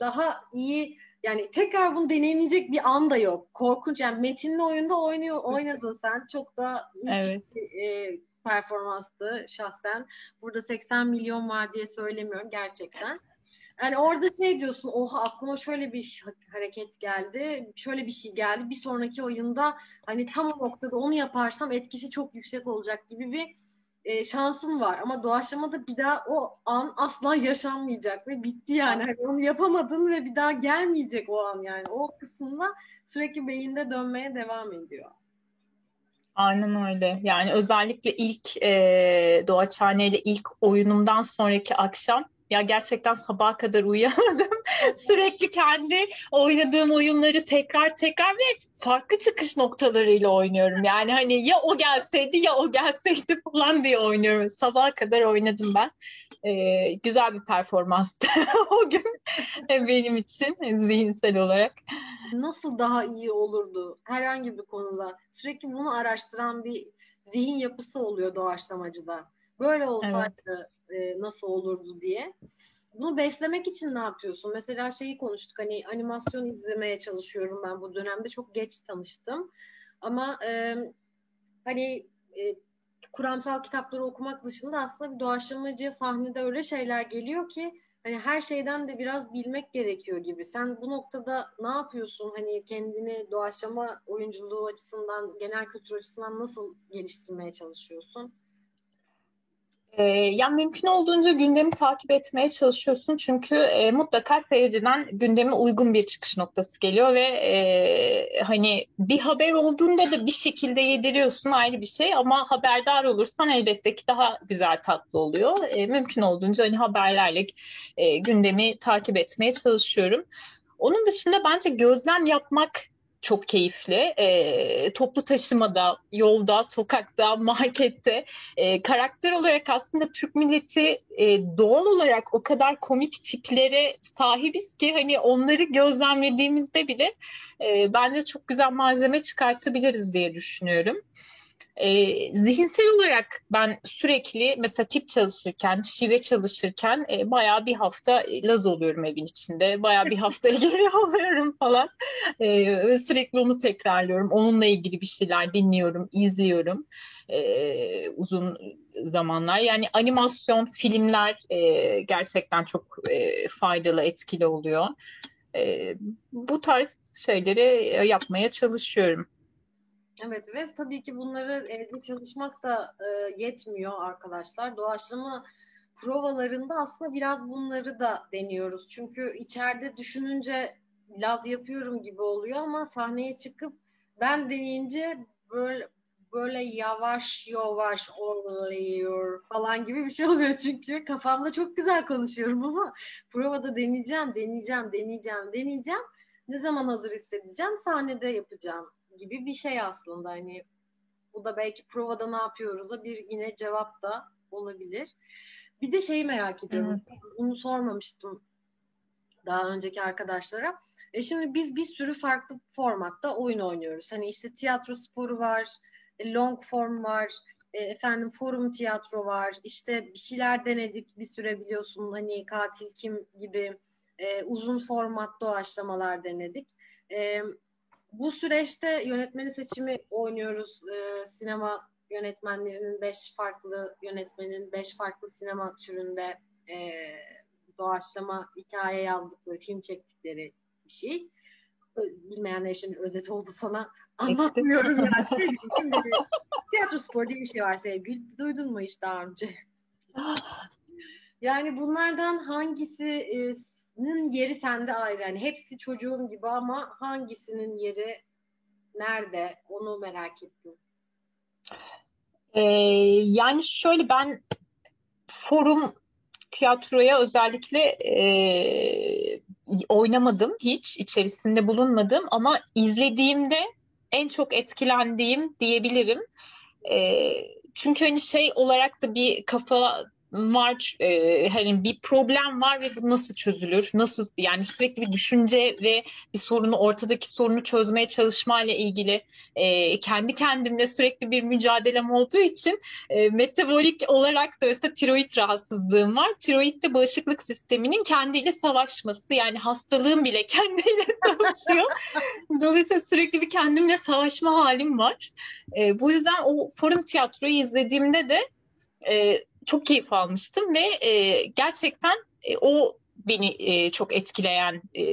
daha iyi yani tekrar bunu deneyimleyecek bir an da yok. Korkunç yani metinli oyunda oynuyor oynadın sen. Çok da evet. bir e, performanstı şahsen. Burada 80 milyon var diye söylemiyorum gerçekten. Yani orada şey diyorsun, oha aklıma şöyle bir hareket geldi, şöyle bir şey geldi. Bir sonraki oyunda hani tam o noktada onu yaparsam etkisi çok yüksek olacak gibi bir e, şansın var ama doğaçlamada bir daha o an asla yaşanmayacak ve bitti yani. Hani onu yapamadın ve bir daha gelmeyecek o an yani. O kısmında sürekli beyinde dönmeye devam ediyor. Aynen öyle. Yani özellikle ilk e, Doğaçhane ilk oyunumdan sonraki akşam ya gerçekten sabaha kadar uyuyamadım. Sürekli kendi oynadığım oyunları tekrar tekrar ve farklı çıkış noktalarıyla oynuyorum. Yani hani ya o gelseydi ya o gelseydi falan diye oynuyorum. Sabaha kadar oynadım ben. Ee, güzel bir performanstı o gün benim için zihinsel olarak. Nasıl daha iyi olurdu herhangi bir konuda? Sürekli bunu araştıran bir zihin yapısı oluyor doğaçlamacıda. Böyle olsaydı evet. E, nasıl olurdu diye. Bunu beslemek için ne yapıyorsun? Mesela şeyi konuştuk hani animasyon izlemeye çalışıyorum ben bu dönemde. Çok geç tanıştım. Ama e, hani e, kuramsal kitapları okumak dışında aslında bir doğaçlamacı sahnede öyle şeyler geliyor ki hani her şeyden de biraz bilmek gerekiyor gibi. Sen bu noktada ne yapıyorsun? Hani kendini doğaçlama oyunculuğu açısından, genel kültür açısından nasıl geliştirmeye çalışıyorsun? E, yani mümkün olduğunca gündemi takip etmeye çalışıyorsun çünkü e, mutlaka seyirciden gündeme uygun bir çıkış noktası geliyor ve e, hani bir haber olduğunda da bir şekilde yediriyorsun ayrı bir şey ama haberdar olursan elbette ki daha güzel tatlı oluyor. E, mümkün olduğunca hani haberlerle e, gündemi takip etmeye çalışıyorum. Onun dışında bence gözlem yapmak çok keyifli. E, toplu taşımada, yolda, sokakta, markette e, karakter olarak aslında Türk milleti e, doğal olarak o kadar komik tiplere sahibiz ki hani onları gözlemlediğimizde bile e, bence çok güzel malzeme çıkartabiliriz diye düşünüyorum. E, zihinsel olarak ben sürekli mesela tip çalışırken, şive çalışırken e, bayağı bir hafta laz oluyorum evin içinde. Bayağı bir hafta geri oluyorum falan. E, sürekli onu tekrarlıyorum. Onunla ilgili bir şeyler dinliyorum, izliyorum. E, uzun zamanlar. Yani animasyon, filmler e, gerçekten çok e, faydalı, etkili oluyor. E, bu tarz şeyleri yapmaya çalışıyorum. Evet ve tabii ki bunları evde çalışmak da e, yetmiyor arkadaşlar. Doğaçlama provalarında aslında biraz bunları da deniyoruz. Çünkü içeride düşününce laz yapıyorum gibi oluyor ama sahneye çıkıp ben deneyince böyle böyle yavaş yavaş oluyor falan gibi bir şey oluyor çünkü kafamda çok güzel konuşuyorum ama provada deneyeceğim, deneyeceğim, deneyeceğim, deneyeceğim. Ne zaman hazır hissedeceğim sahnede yapacağım gibi bir şey aslında hani bu da belki provada ne yapıyoruz'a bir yine cevap da olabilir. Bir de şeyi merak ediyorum. Evet. Bunu sormamıştım daha önceki arkadaşlara. E şimdi biz bir sürü farklı formatta oyun oynuyoruz. Hani işte tiyatro sporu var, e, long form var, e, efendim forum tiyatro var. İşte bir şeyler denedik bir süre biliyorsun hani katil kim gibi e, uzun format doğaçlamalar denedik. E, bu süreçte yönetmeni seçimi oynuyoruz. E, sinema yönetmenlerinin beş farklı yönetmenin beş farklı sinema türünde e, doğaçlama hikaye yazdıkları, film çektikleri bir şey. Bilmeyenler için özet oldu sana. Anlatmıyorum yani. Tiyatro spor diye bir şey var sevgili. Duydun mu hiç daha önce? Yani bunlardan hangisi e, hangisinin yeri sende ayrı. Yani hepsi çocuğum gibi ama hangisinin yeri nerede onu merak ettim. Ee, yani şöyle ben forum tiyatroya özellikle e, oynamadım hiç içerisinde bulunmadım ama izlediğimde en çok etkilendiğim diyebilirim. E, çünkü hani şey olarak da bir kafa var e, hani bir problem var ve bu nasıl çözülür? Nasıl yani sürekli bir düşünce ve bir sorunu ortadaki sorunu çözmeye çalışmayla ilgili e, kendi kendimle sürekli bir mücadelem olduğu için e, metabolik olarak da mesela tiroid rahatsızlığım var. Tiroid de bağışıklık sisteminin kendiyle savaşması yani hastalığım bile kendiyle savaşıyor. Dolayısıyla sürekli bir kendimle savaşma halim var. E, bu yüzden o forum tiyatroyu izlediğimde de e, çok keyif almıştım ve e, gerçekten e, o beni e, çok etkileyen e,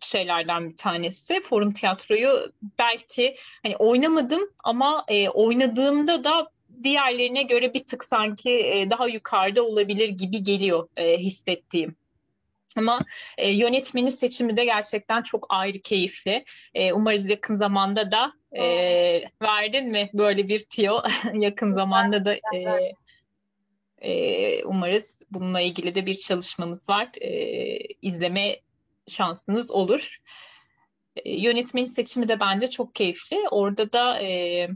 şeylerden bir tanesi. Forum tiyatroyu belki hani oynamadım ama e, oynadığımda da diğerlerine göre bir tık sanki e, daha yukarıda olabilir gibi geliyor e, hissettiğim. Ama e, yönetmenin seçimi de gerçekten çok ayrı keyifli. E, umarız yakın zamanda da e, verdin mi böyle bir tiyo yakın zamanda da e, e, umarız bununla ilgili de bir çalışmamız var. E, izleme şansınız olur. E, yönetmenin seçimi de bence çok keyifli. Orada da e,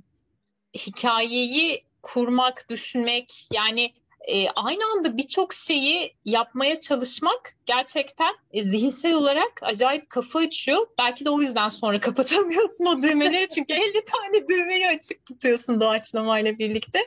hikayeyi kurmak, düşünmek yani e, aynı anda birçok şeyi yapmaya çalışmak gerçekten e, zihinsel olarak acayip kafa açıyor. Belki de o yüzden sonra kapatamıyorsun o düğmeleri çünkü 50 tane düğmeyi açık tutuyorsun doğaçlamayla birlikte.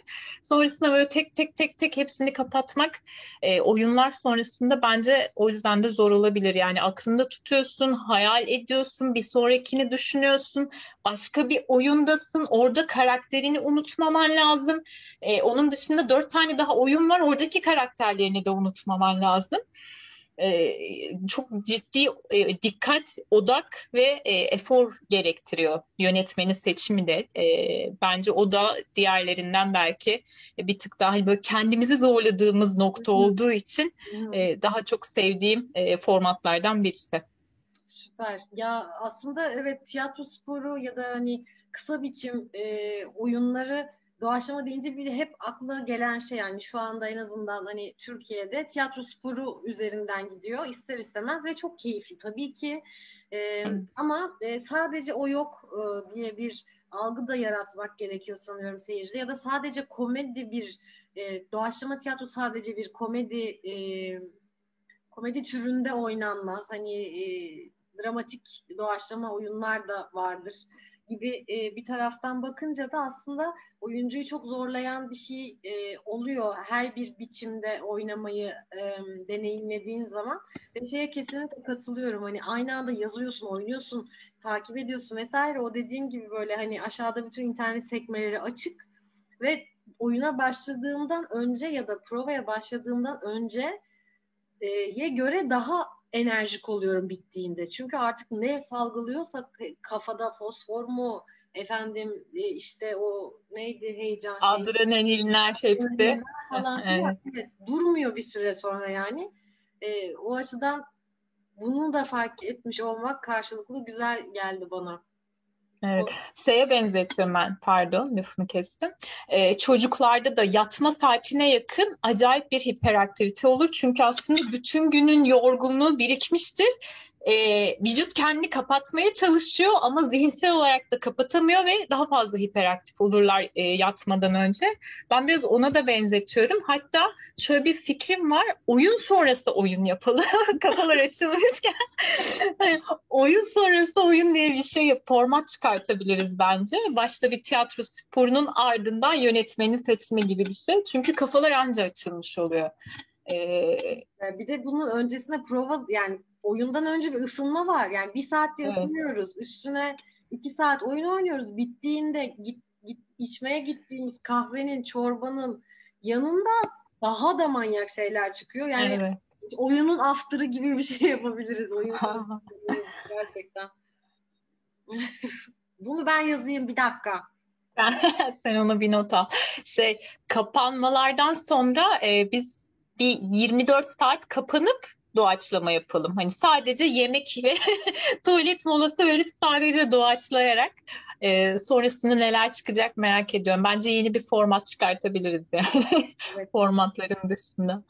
Sonrasında böyle tek tek tek tek hepsini kapatmak e, oyunlar sonrasında bence o yüzden de zor olabilir. Yani aklında tutuyorsun, hayal ediyorsun, bir sonrakini düşünüyorsun, başka bir oyundasın, orada karakterini unutmaman lazım. E, onun dışında dört tane daha oyun var, oradaki karakterlerini de unutmaman lazım e, çok ciddi e, dikkat, odak ve e, efor gerektiriyor yönetmenin seçimi de. E, bence o da diğerlerinden belki bir tık daha böyle kendimizi zorladığımız nokta olduğu için e, daha çok sevdiğim e, formatlardan birisi. Süper. Ya aslında evet tiyatro sporu ya da hani kısa biçim e, oyunları doğaçlama deyince bir hep akla gelen şey yani şu anda en azından hani Türkiye'de tiyatro sporu üzerinden gidiyor ister istemez ve çok keyifli tabii ki. E, ama e, sadece o yok e, diye bir algı da yaratmak gerekiyor sanıyorum seyircide ya da sadece komedi bir e, doğaçlama tiyatro sadece bir komedi e, komedi türünde oynanmaz. Hani e, dramatik doğaçlama oyunlar da vardır gibi e, bir taraftan bakınca da aslında oyuncuyu çok zorlayan bir şey e, oluyor. Her bir biçimde oynamayı e, deneyimlediğin zaman ve şeye kesinlikle katılıyorum. Hani aynı anda yazıyorsun, oynuyorsun, takip ediyorsun vesaire. O dediğin gibi böyle hani aşağıda bütün internet sekmeleri açık ve oyuna başladığımdan önce ya da provaya başladığımdan önce e, ye göre daha enerjik oluyorum bittiğinde. Çünkü artık ne salgılıyorsa kafada fosfor mu efendim e, işte o neydi heyecan şey. Adrenalinler hepsi. Falan. evet. evet. Durmuyor bir süre sonra yani. E, o açıdan bunu da fark etmiş olmak karşılıklı güzel geldi bana. Evet. Şeye benzetiyorum ben, pardon lafını kestim. Ee, çocuklarda da yatma saatine yakın acayip bir hiperaktivite olur. Çünkü aslında bütün günün yorgunluğu birikmiştir e, vücut kendini kapatmaya çalışıyor ama zihinsel olarak da kapatamıyor ve daha fazla hiperaktif olurlar e, yatmadan önce. Ben biraz ona da benzetiyorum. Hatta şöyle bir fikrim var. Oyun sonrası oyun yapalım. Kafalar açılmışken. Oyun sonrası oyun diye bir şey format çıkartabiliriz bence. Başta bir tiyatro sporunun ardından yönetmeni seçme gibi bir şey. Çünkü kafalar anca açılmış oluyor. Ee, bir de bunun öncesinde prova yani oyundan önce bir ısınma var. Yani bir saat bir evet. ısınıyoruz. Üstüne iki saat oyun oynuyoruz. Bittiğinde git, git, içmeye gittiğimiz kahvenin, çorbanın yanında daha da manyak şeyler çıkıyor. Yani evet. oyunun after'ı gibi bir şey yapabiliriz. Oyun gerçekten. Bunu ben yazayım bir dakika. Sen onu bir not al. Şey, kapanmalardan sonra e, biz bir 24 saat kapanıp doğaçlama yapalım. Hani sadece yemek ve tuvalet molası verip sadece doğaçlayarak e, sonrasında neler çıkacak merak ediyorum. Bence yeni bir format çıkartabiliriz yani. Evet. Formatların dışında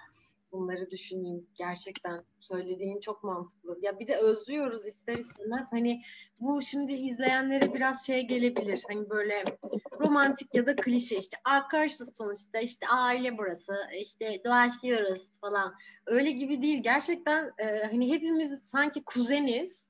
bunları düşüneyim. Gerçekten söylediğin çok mantıklı. Ya bir de özlüyoruz ister istemez. Hani bu şimdi izleyenlere biraz şey gelebilir. Hani böyle romantik ya da klişe işte arkadaşız sonuçta işte aile burası işte doğaçlıyoruz falan. Öyle gibi değil. Gerçekten e, hani hepimiz sanki kuzeniz.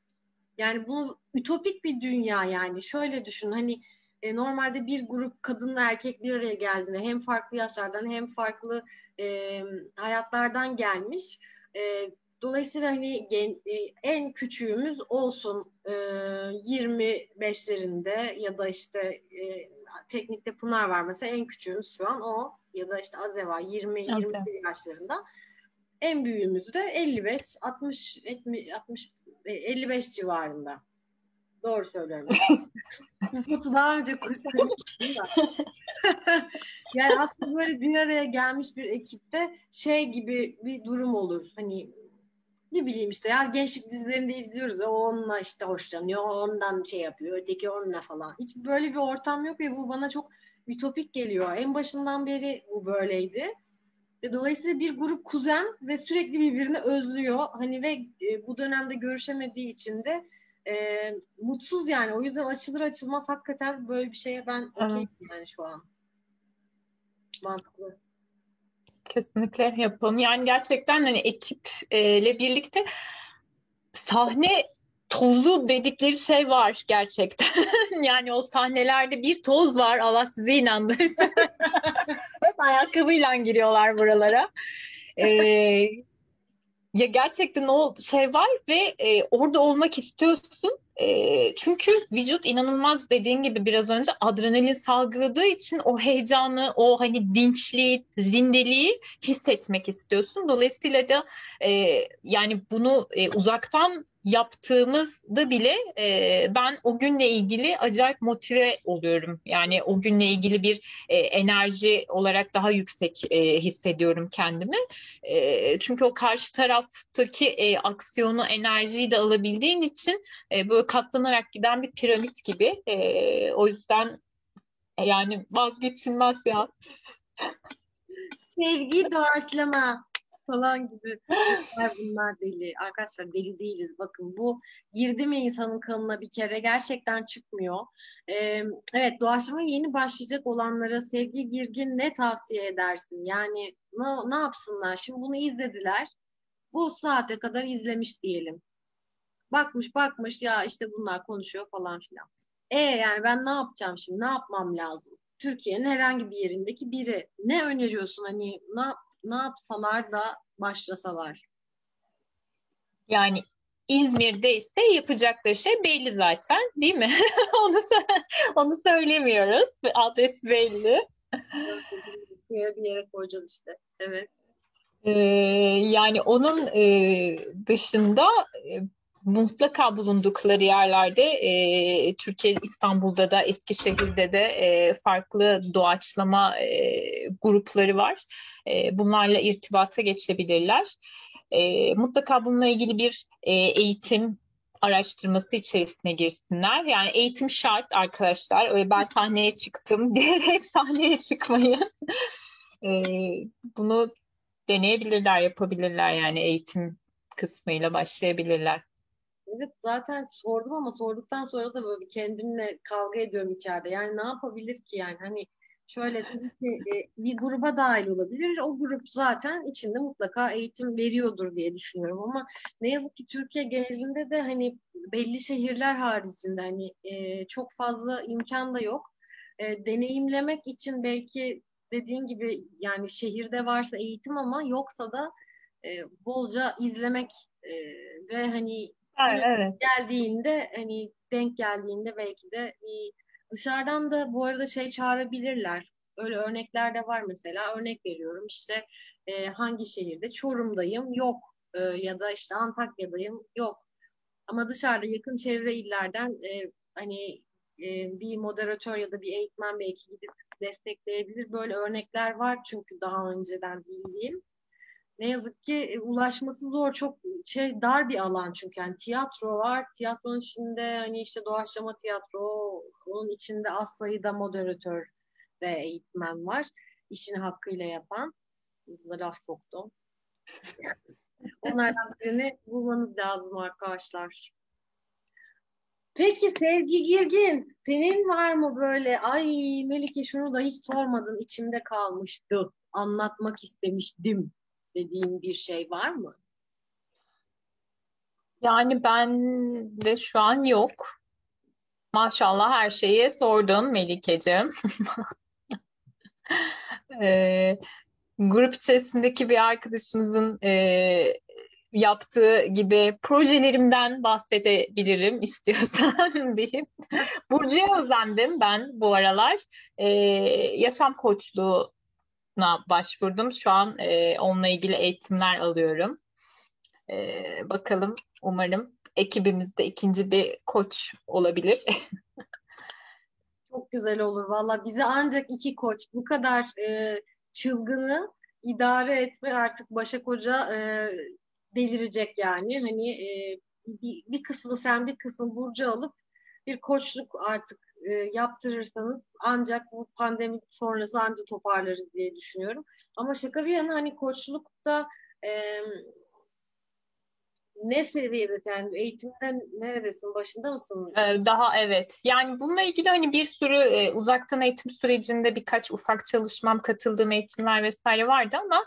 Yani bu ütopik bir dünya yani. Şöyle düşün hani e, normalde bir grup kadın ve erkek bir araya geldiğinde hem farklı yaşlardan hem farklı e, hayatlardan gelmiş. E, dolayısıyla hani gen, e, en küçüğümüz olsun e, 25'lerinde ya da işte e, teknikte Pınar var mesela en küçüğümüz şu an o ya da işte Aze var 20-21 yaşlarında. En büyüğümüz de 55, 60, 70, 60, 55 civarında. Doğru söylüyorum. Nüfusu daha önce kuşatmıştım yani aslında böyle bir araya gelmiş bir ekipte şey gibi bir durum olur. Hani ne bileyim işte ya gençlik dizilerinde izliyoruz. O onunla işte hoşlanıyor. Ondan şey yapıyor. Öteki onunla falan. Hiç böyle bir ortam yok ve bu bana çok ütopik geliyor. En başından beri bu böyleydi. Ve dolayısıyla bir grup kuzen ve sürekli birbirini özlüyor. Hani ve e, bu dönemde görüşemediği için de e, mutsuz yani. O yüzden açılır açılmaz hakikaten böyle bir şeye ben okeyim yani şu an. Mantıklı. Kesinlikle yapalım. Yani gerçekten hani ekiple birlikte sahne tozu dedikleri şey var gerçekten. yani o sahnelerde bir toz var. Allah sizi inandırsın. Hep ayakkabıyla giriyorlar buralara. Ee, ya gerçekten o şey var ve e, orada olmak istiyorsun. E, çünkü vücut inanılmaz dediğin gibi biraz önce adrenalin salgıladığı için o heyecanı, o hani dinçliği, zindeliği hissetmek istiyorsun. Dolayısıyla da e, yani bunu e, uzaktan yaptığımızda bile e, ben o günle ilgili acayip motive oluyorum. Yani o günle ilgili bir e, enerji olarak daha yüksek e, hissediyorum kendimi. E, çünkü o karşı taraftaki e, aksiyonu, enerjiyi de alabildiğin için e, böyle katlanarak giden bir piramit gibi. E, o yüzden yani vazgeçilmez ya. Sevgi doğaçlama falan gibi bunlar deli. Arkadaşlar deli değiliz. Bakın bu girdi mi insanın kanına bir kere gerçekten çıkmıyor. Ee, evet doğaçlama yeni başlayacak olanlara sevgi girgin ne tavsiye edersin? Yani ne, ne yapsınlar? Şimdi bunu izlediler. Bu saate kadar izlemiş diyelim. Bakmış bakmış ya işte bunlar konuşuyor falan filan. E yani ben ne yapacağım şimdi? Ne yapmam lazım? Türkiye'nin herhangi bir yerindeki biri. Ne öneriyorsun hani ne, ne yapsalar da başlasalar? Yani İzmir'de ise yapacakları şey belli zaten değil mi? onu onu söylemiyoruz. Adres belli. bir yere koyacağız işte. Evet. Ee, yani onun e, dışında e, mutlaka bulundukları yerlerde e, Türkiye İstanbul'da da Eskişehir'de de e, farklı doğaçlama e, grupları var. E, bunlarla irtibata geçebilirler. E, mutlaka bununla ilgili bir e, eğitim araştırması içerisine girsinler. Yani eğitim şart arkadaşlar. Öyle ben sahneye çıktım diyerek sahneye çıkmayın. e, bunu deneyebilirler, yapabilirler yani eğitim kısmıyla başlayabilirler. Evet zaten sordum ama sorduktan sonra da böyle kendimle kavga ediyorum içeride. Yani ne yapabilir ki yani hani şöyle tabii ki e, bir gruba dahil olabilir. O grup zaten içinde mutlaka eğitim veriyordur diye düşünüyorum ama ne yazık ki Türkiye genelinde de hani belli şehirler haricinde hani e, çok fazla imkan da yok. E, deneyimlemek için belki dediğin gibi yani şehirde varsa eğitim ama yoksa da bolca izlemek ve hani evet, evet. geldiğinde hani denk geldiğinde belki de dışarıdan da bu arada şey çağırabilirler. Öyle örnekler de var mesela. Örnek veriyorum işte e, hangi şehirde? Çorum'dayım yok e, ya da işte Antakya'dayım yok. Ama dışarıda yakın çevre illerden e, hani e, bir moderatör ya da bir eğitmen belki gidip destekleyebilir. Böyle örnekler var çünkü daha önceden bildiğim. Ne yazık ki e, ulaşması zor. Çok şey dar bir alan çünkü yani tiyatro var. Tiyatronun içinde hani işte doğaçlama tiyatro, onun içinde az sayıda moderatör ve eğitmen var. İşini hakkıyla yapan. Laf soktum. Onlardan birini bulmanız lazım arkadaşlar. Peki Sevgi Girgin, senin var mı böyle ay Melike şunu da hiç sormadım içimde kalmıştı, anlatmak istemiştim dediğin bir şey var mı? Yani ben de şu an yok. Maşallah her şeyi sordun Melike'cim. e, grup içerisindeki bir arkadaşımızın e, yaptığı gibi projelerimden bahsedebilirim istiyorsan diyeyim. Burcu'ya özendim ben bu aralar. Ee, yaşam koçluğuna başvurdum. Şu an e, onunla ilgili eğitimler alıyorum. Ee, bakalım umarım ekibimizde ikinci bir koç olabilir. Çok güzel olur valla. Bize ancak iki koç bu kadar e, çılgını idare etme artık Başak Hoca e, delirecek yani. Hani e, bir, bir kısmı sen bir kısmı Burcu alıp bir koçluk artık e, yaptırırsanız ancak bu pandemi sonrası ancak toparlarız diye düşünüyorum. Ama şaka bir yana hani koçlukta e, ne seviyedesin? Yani eğitimden neredesin? Başında mısın? Ee, daha evet. Yani bununla ilgili hani bir sürü e, uzaktan eğitim sürecinde birkaç ufak çalışmam, katıldığım eğitimler vesaire vardı ama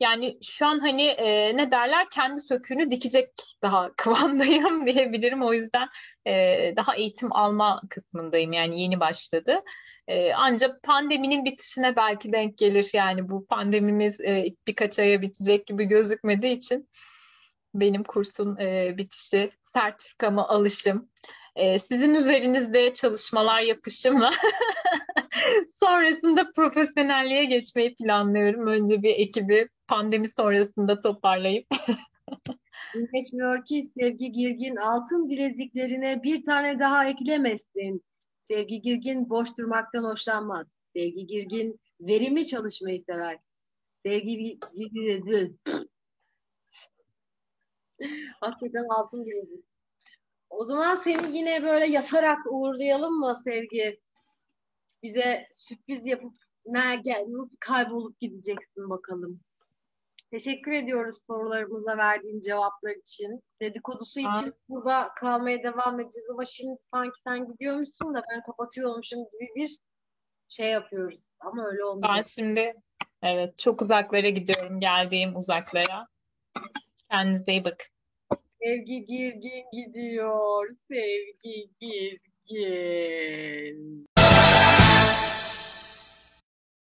yani şu an hani e, ne derler kendi söküğünü dikecek daha kıvamdayım diyebilirim. O yüzden e, daha eğitim alma kısmındayım. Yani yeni başladı. E, ancak pandeminin bitişine belki denk gelir. Yani bu pandemimiz e, birkaç aya bitecek gibi gözükmediği için benim kursun e, bitişi, sertifikama alışım, sizin üzerinizde çalışmalar yapışımla sonrasında profesyonelliğe geçmeyi planlıyorum. Önce bir ekibi pandemi sonrasında toparlayıp. Geçmiyor ki Sevgi Girgin altın bileziklerine bir tane daha eklemesin. Sevgi Girgin boş durmaktan hoşlanmaz. Sevgi Girgin verimli çalışmayı sever. Sevgi Girgin Hakikaten altın bilezik. O zaman seni yine böyle yatarak uğurlayalım mı Sevgi? Bize sürpriz yapıp nerede, nasıl kaybolup gideceksin bakalım. Teşekkür ediyoruz sorularımıza verdiğin cevaplar için. Dedikodusu ha. için burada kalmaya devam edeceğiz ama şimdi sanki sen gidiyormuşsun da ben kapatıyormuşum gibi bir şey yapıyoruz. Ama öyle olmayacak. Ben şimdi evet çok uzaklara gidiyorum geldiğim uzaklara. Kendinize iyi bakın. Sevgi Girgin gidiyor. Sevgi Girgin.